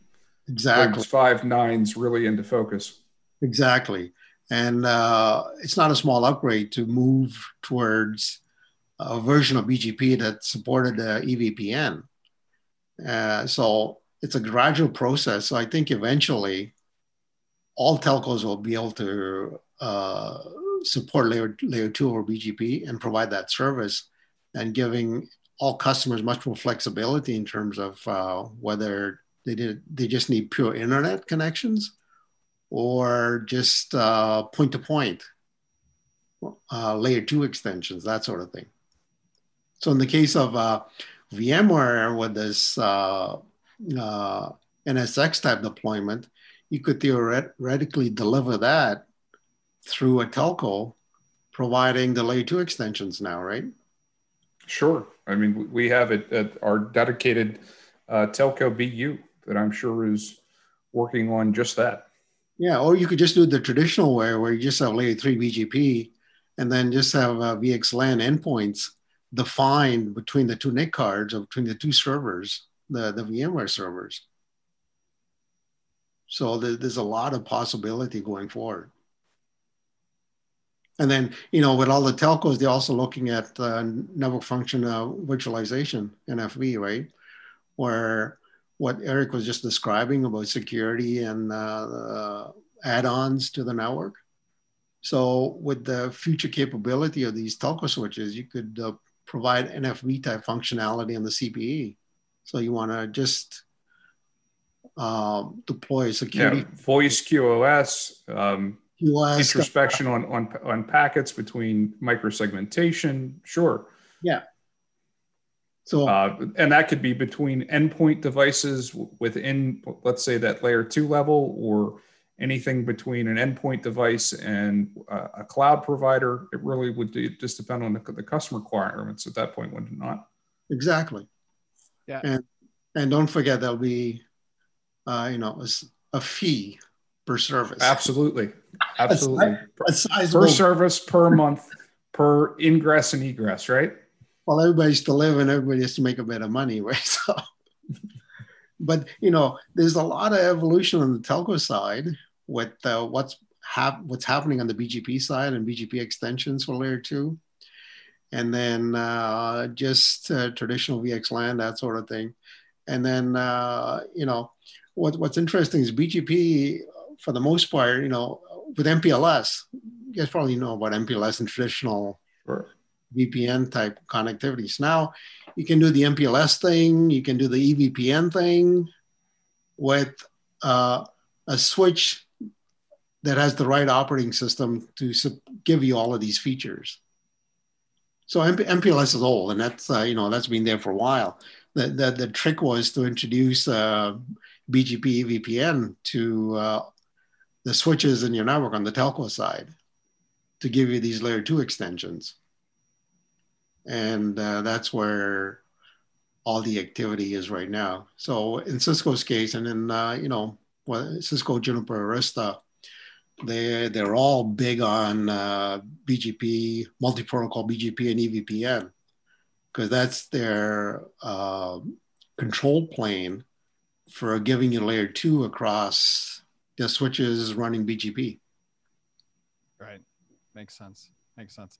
exactly.
five nines really into focus.
Exactly. And uh, it's not a small upgrade to move towards a version of BGP that supported uh, EVPN. Uh, so it's a gradual process. So I think eventually all telcos will be able to uh, support layer, layer two or BGP and provide that service and giving all customers much more flexibility in terms of uh, whether they did they just need pure internet connections or just uh, point to point uh, layer two extensions, that sort of thing. So in the case of uh, VMware with this uh, uh, NSX type deployment, you could theoretically deliver that through a telco providing the layer two extensions now, right?
Sure. I mean, we have it at our dedicated uh, telco BU that I'm sure is working on just that.
Yeah, or you could just do the traditional way where you just have layer three BGP and then just have uh, VXLAN endpoints defined between the two NIC cards or between the two servers, the, the VMware servers. So there, there's a lot of possibility going forward. And then, you know, with all the telcos, they're also looking at uh, network function uh, virtualization, NFV, right? Where what Eric was just describing about security and uh, add-ons to the network. So with the future capability of these telco switches, you could uh, provide NFV type functionality on the CPE. So you want to just um, deploy security.
Yeah, voice QoS, um,
QoS,
introspection on, on, on packets between microsegmentation. Sure.
Yeah. So,
uh, and that could be between endpoint devices within, let's say, that layer two level, or anything between an endpoint device and uh, a cloud provider. It really would just depend on the, the customer requirements at that point, would it not?
Exactly.
Yeah.
And and don't forget there'll be, uh, you know, a, a fee per service.
Absolutely. Absolutely.
A sizable,
per service, per month, per ingress and egress, right?
Well, everybody's to live and everybody has to make a bit of money, right? So, but you know, there's a lot of evolution on the telco side with uh, what's hap- what's happening on the BGP side and BGP extensions for layer two, and then uh, just uh, traditional VXLAN, that sort of thing, and then uh, you know, what, what's interesting is BGP for the most part, you know, with MPLS, you guys probably know about MPLS and traditional
sure.
VPN type connectivities. Now you can do the MPLS thing, you can do the EVPN thing with uh, a switch that has the right operating system to give you all of these features. So MP- MPLS is old, and that's uh, you know that's been there for a while. The the, the trick was to introduce uh, BGP VPN to uh, the switches in your network on the telco side to give you these layer two extensions and uh, that's where all the activity is right now. So in Cisco's case, and in uh, you know, well, Cisco, Juniper, Arista, they they're all big on uh, BGP, multi-protocol BGP, and EVPN because that's their uh, control plane for giving you layer two across the switches running BGP.
Right, makes sense. Makes sense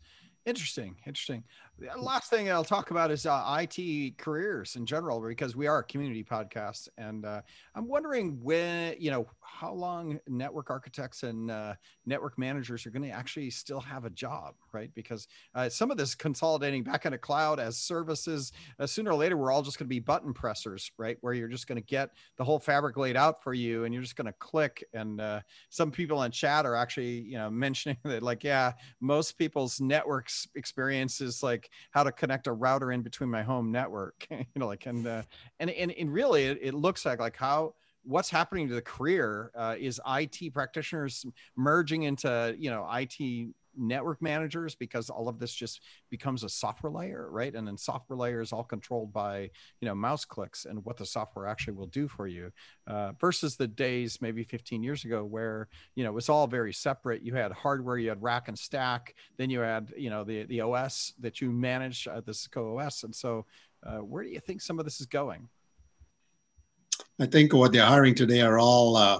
Interesting, interesting. The last thing I'll talk about is uh, IT careers in general, because we are a community podcast, and uh, I'm wondering when, you know, how long network architects and uh, network managers are going to actually still have a job, right? Because uh, some of this consolidating back into cloud as services, uh, sooner or later, we're all just going to be button pressers, right? Where you're just going to get the whole fabric laid out for you, and you're just going to click. And uh, some people in chat are actually, you know, mentioning that, like, yeah, most people's networks experience is like how to connect a router in between my home network you know like and uh, and, and and really it, it looks like like how what's happening to the career uh, is IT practitioners merging into you know IT network managers because all of this just becomes a software layer right? And then software layer is all controlled by you know mouse clicks and what the software actually will do for you uh, versus the days maybe 15 years ago where you know it was all very separate. You had hardware you had rack and stack then you had you know the the os that you manage uh, the cisco os and so uh, where do you think some of this is going
i think what they're hiring today are all uh,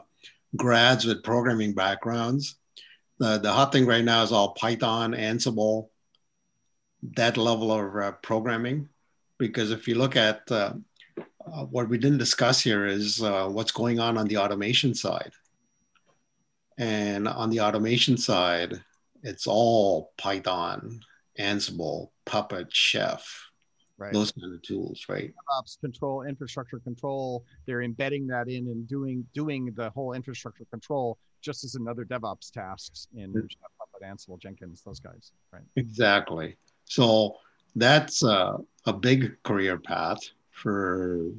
grads with programming backgrounds the, the hot thing right now is all Python, Ansible, that level of uh, programming. Because if you look at uh, uh, what we didn't discuss here is uh, what's going on on the automation side. And on the automation side, it's all Python, Ansible, Puppet, Chef, right. those kind of tools, right?
Ops control, infrastructure control. They're embedding that in and doing doing the whole infrastructure control just as another DevOps tasks in Puppet, Ansible, Jenkins, those guys, right?
Exactly. So that's uh, a big career path for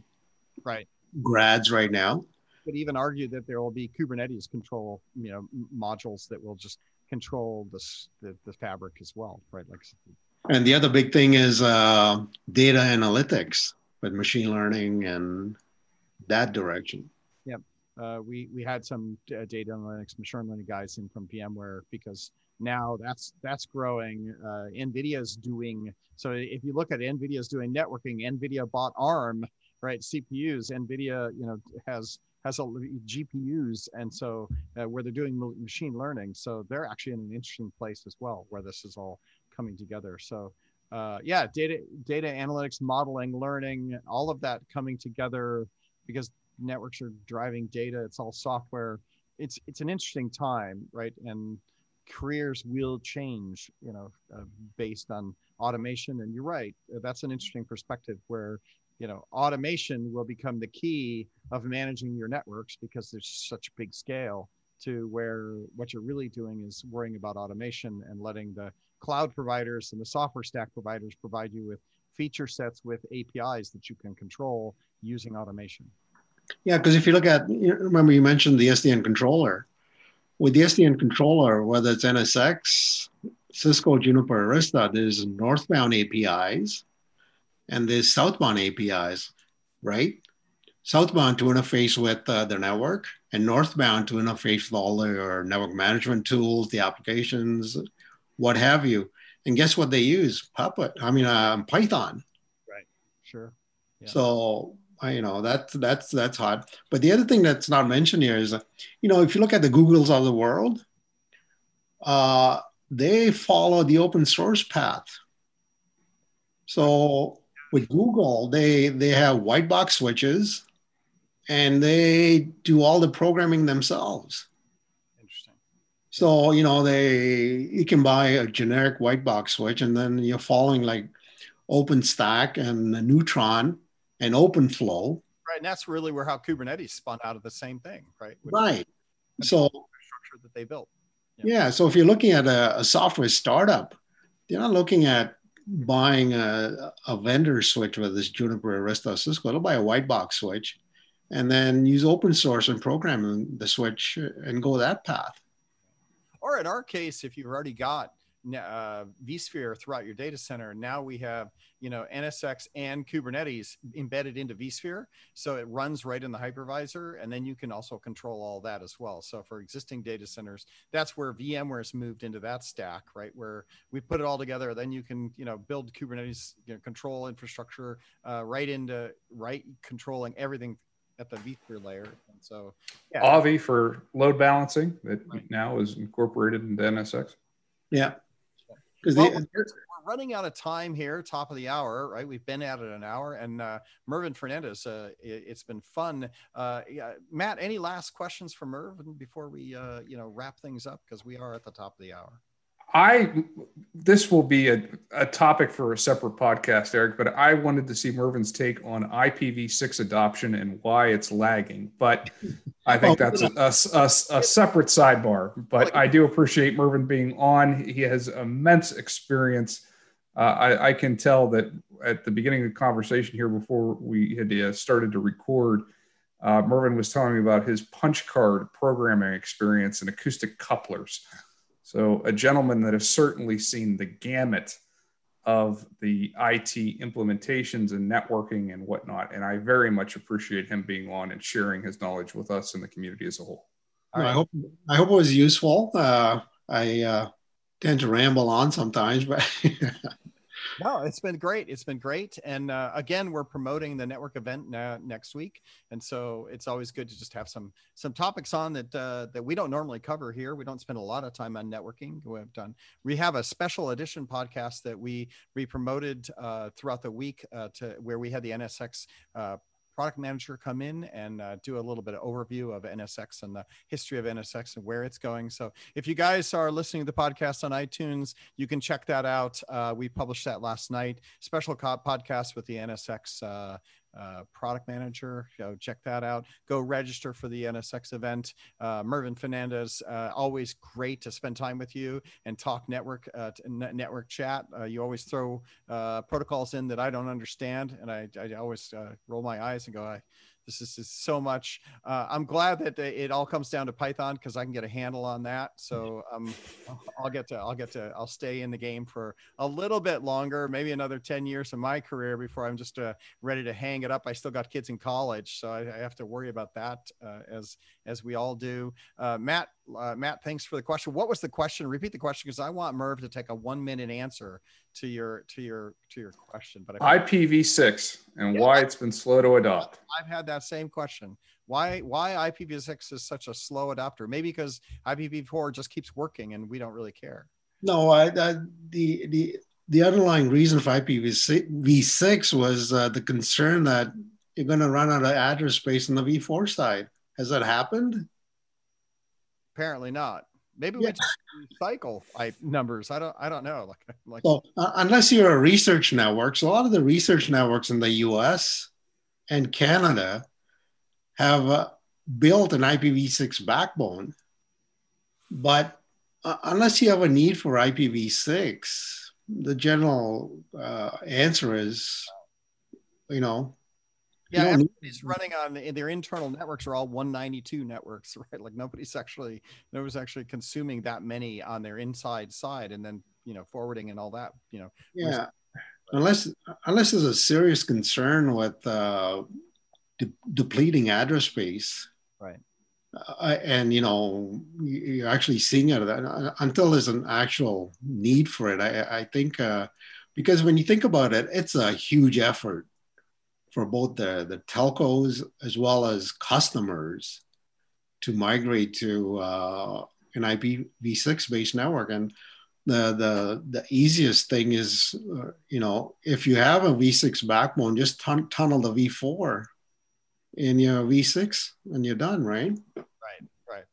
right
grads right now.
Could even argue that there will be Kubernetes control, you know, modules that will just control this the, the fabric as well, right? Like
and the other big thing is uh, data analytics with machine learning and that direction.
Yep. Uh, we we had some uh, data analytics, machine learning guys in from VMware because now that's that's growing. Uh, NVIDIA's doing so. If you look at NVIDIA's doing networking, NVIDIA bought ARM, right? CPUs. NVIDIA, you know, has has a GPUs, and so uh, where they're doing machine learning, so they're actually in an interesting place as well, where this is all coming together. So uh, yeah, data data analytics, modeling, learning, all of that coming together because networks are driving data. It's all software. It's it's an interesting time, right? And careers will change, you know, uh, based on automation. And you're right, that's an interesting perspective where you know automation will become the key of managing your networks because there's such big scale to where what you're really doing is worrying about automation and letting the cloud providers and the software stack providers provide you with feature sets with APIs that you can control using automation.
Yeah, because if you look at, remember you mentioned the SDN controller. With the SDN controller, whether it's NSX, Cisco, Juniper, Arista, there's northbound APIs and there's southbound APIs, right? Southbound to interface with uh, the network and northbound to interface with all their network management tools, the applications, what have you. And guess what they use? Puppet. I mean, uh, Python.
Right. Sure.
Yeah. So you know that's that's that's hot. But the other thing that's not mentioned here is, you know, if you look at the Googles of the world, uh, they follow the open source path. So with Google, they they have white box switches, and they do all the programming themselves. So, you know, they you can buy a generic white box switch and then you're following like OpenStack and Neutron and OpenFlow.
Right. And that's really where how Kubernetes spun out of the same thing, right?
Which right. So
structure that they built.
Yeah. yeah. So if you're looking at a, a, software startup, you're not looking at buying a, a vendor switch with this Juniper, Arista, Cisco. They'll buy a white box switch and then use open source and program the switch and go that path.
Or in our case, if you've already got uh, vSphere throughout your data center, now we have you know NSX and Kubernetes embedded into vSphere, so it runs right in the hypervisor, and then you can also control all that as well. So for existing data centers, that's where VMware VMware's moved into that stack, right? Where we put it all together, then you can you know build Kubernetes you know, control infrastructure uh, right into right controlling everything at the vSphere layer. And so,
yeah. Avi for load balancing that right. now is incorporated into NSX.
Yeah. because
Well,
they
we're running out of time here, top of the hour, right? We've been at it an hour, and uh, Mervyn Fernandez, uh, it, has been fun. Uh, yeah, Matt, any last questions for Mervyn before we, uh, you know, wrap things up because we are at the top of the hour.
I this will be a, a topic for a separate podcast, Eric, but I wanted to see Mervyn's take on IPv6 adoption and why it's lagging. But I think that's a, a, a, a separate sidebar. But I do appreciate Mervyn being on. He has immense experience. Uh, I, I, can tell that at the beginning of the conversation here before we had uh, started to record, uh, Mervyn was telling me about his punch card programming experience and acoustic couplers. So, a gentleman that has certainly seen the gamut of the IT implementations and networking and whatnot. And I very much appreciate him being on and sharing his knowledge with us and the community as a whole.
Right. I hope I hope it was useful. Uh, I uh, tend to ramble on sometimes, but
no, it's been great. It's been great. And uh, again, we're promoting the network event next week, and so it's always good to just have some some topics on that uh, that we don't normally cover here. We don't spend a lot of time on networking. We have done. We have a special edition podcast that we we promoted uh, throughout the week uh, to where we had the NSX uh, product manager come in and uh, do a little bit of overview of NSX and the history of NSX and where it's going. So if you guys are listening to the podcast on iTunes, you can check that out. Uh, we published that last night. Special co- podcast with the NSX uh, product manager. Go check that out. Go register for the NSX event. Uh, Mervyn Fernandez, uh, always great to spend time with you and talk network uh, network chat. Uh, you always throw uh, protocols in that I don't understand, and I, I always roll my eyes and go, I, this is, is so much. Uh, I'm glad that it all comes down to Python because I can get a handle on that. So um, I'll get to I'll get to I'll stay in the game for a little bit longer, maybe another 10 years of my career before I'm just uh, ready to hang it up. I still got kids in college, so I, I have to worry about that uh, as as we all do. Uh, Matt, uh, Matt, thanks for the question. What was the question? Repeat the question because I want Merv to take a one minute answer to your to your to your question. But
IPv6 and yeah, why it's been slow to adopt.
I've had that same question. Why why IPv6 is such a slow adopter? Maybe because IPv4 just keeps working and we don't really care.
No, I, I the the the underlying reason for IPv6 was uh, the concern that you're going to run out of address space on the v4 side. Has that happened?
Apparently not. Maybe yeah. we cycle type numbers. I don't. I don't know. Like, like.
Well, uh, unless you're a research network, so a lot of the research networks in the U.S. and Canada have uh, built an IPv6 backbone, but uh, unless you have a need for IPv6, the general uh, answer is, you know,
yeah, everybody's running on their internal networks are all 192 networks, right? Like nobody's actually nobody's actually consuming that many on their inside side, and then you know forwarding and all that. You know,
yeah, unless unless there's a serious concern with uh, de- depleting address space,
right?
Uh, and you know you're actually seeing it uh, until there's an actual need for it. I, I think uh, because when you think about it, it's a huge effort for both the, the telcos as well as customers to migrate to uh, an IPv6 based network. And the, the, the easiest thing is, uh, you know, if you have a V6 backbone, just tun- tunnel the V4 in your V6 and you're done, right?
Right, right.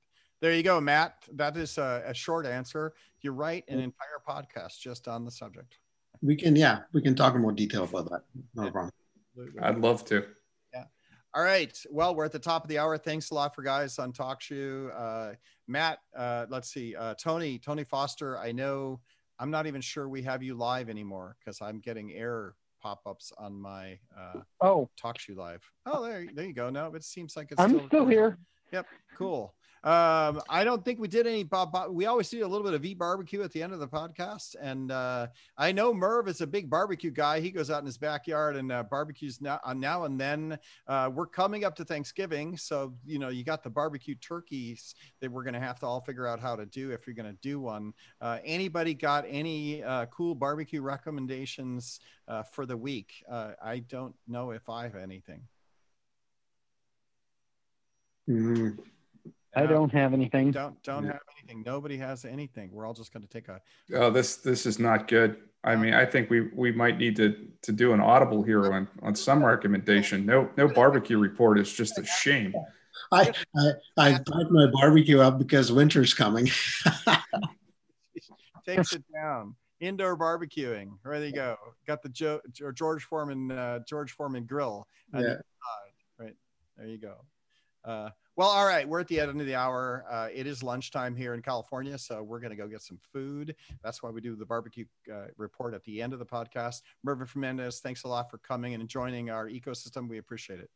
There you go, Matt. That is a, a short answer. You're right. An entire podcast just on the subject.
We can, yeah, we can talk in more detail about that. No yeah. problem.
Absolutely. I'd love to.
Yeah. All right. Well, we're at the top of the hour. Thanks a lot for guys on Talk TalkShoe. Uh, Matt, uh, let's see. Uh, Tony, Tony Foster. I know. I'm not even sure we have you live anymore because I'm getting error pop-ups on my uh,
oh
TalkShoe live. Oh, there, there you go. No, it seems like it's.
I'm still, still here.
Yep. Cool. Um, I don't think we did any Bob, Bob. We always do a little bit of V barbecue at the end of the podcast, and uh, I know Merv is a big barbecue guy. He goes out in his backyard and uh, barbecues now, uh, now and then. Uh, we're coming up to Thanksgiving, so you know you got the barbecue turkeys that we're going to have to all figure out how to do if you're going to do one. Uh, anybody got any cool barbecue recommendations for the week? I don't know if I have anything.
Mm-hmm.
I don't have anything.
Don't don't have anything. Nobody has anything. We're all just going to take a.
Oh, this this is not good. I mean, I think we we might need to to do an audible here on on some recommendation. No no barbecue report is just a shame.
I, I, I packed my barbecue up because winter's coming.
takes it down. Indoor barbecuing. There you go. Got the Joe or George Foreman uh, George Foreman grill.
Yeah.
Right there you go. Uh, well, all right. We're at the end of the hour. Uh, it is lunchtime here in California, so we're going to go get some food. That's why we do the barbecue uh, report at the end of the podcast. Mervyn Fernandez, thanks a lot for coming and joining our ecosystem. We appreciate it.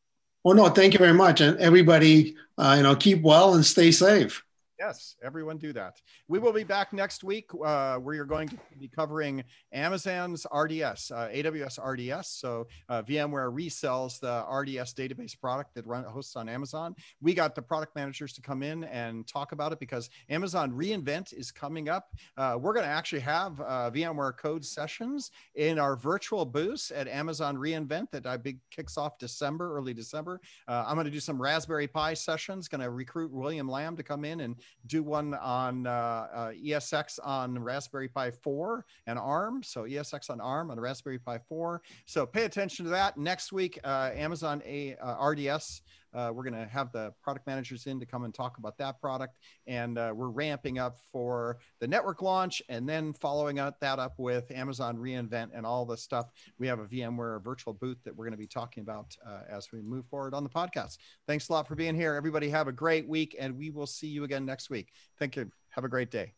well, no, thank you very much. And everybody, uh, you know, keep well and stay safe.
Yes, everyone do that. We will be back next week uh, where you're going to be covering Amazon's RDS, uh, AWS RDS. So uh, VMware resells the RDS database product that run, hosts on Amazon. We got the product managers to come in and talk about it because Amazon reInvent is coming up. Uh, we're going to actually have uh, VMware code sessions in our virtual booths at Amazon reInvent that I big kicks off December, early December. Uh, I'm going to do some Raspberry Pi sessions. Going to recruit William Lam to come in and do one on uh, uh, ESX on Raspberry Pi 4 and ARM. So ESX on ARM on Raspberry Pi 4. So pay attention to that. Next week, uh, Amazon A, RDS. Uh, we're going to have the product managers in to come and talk about that product. And uh, we're ramping up for the network launch and then following up that up with Amazon reInvent and all the stuff. We have a VMware virtual booth that we're going to be talking about uh, as we move forward on the podcast. Thanks a lot for being here. Everybody have a great week, and we will see you again next week. Thank you. Have a great day.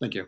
Thank you.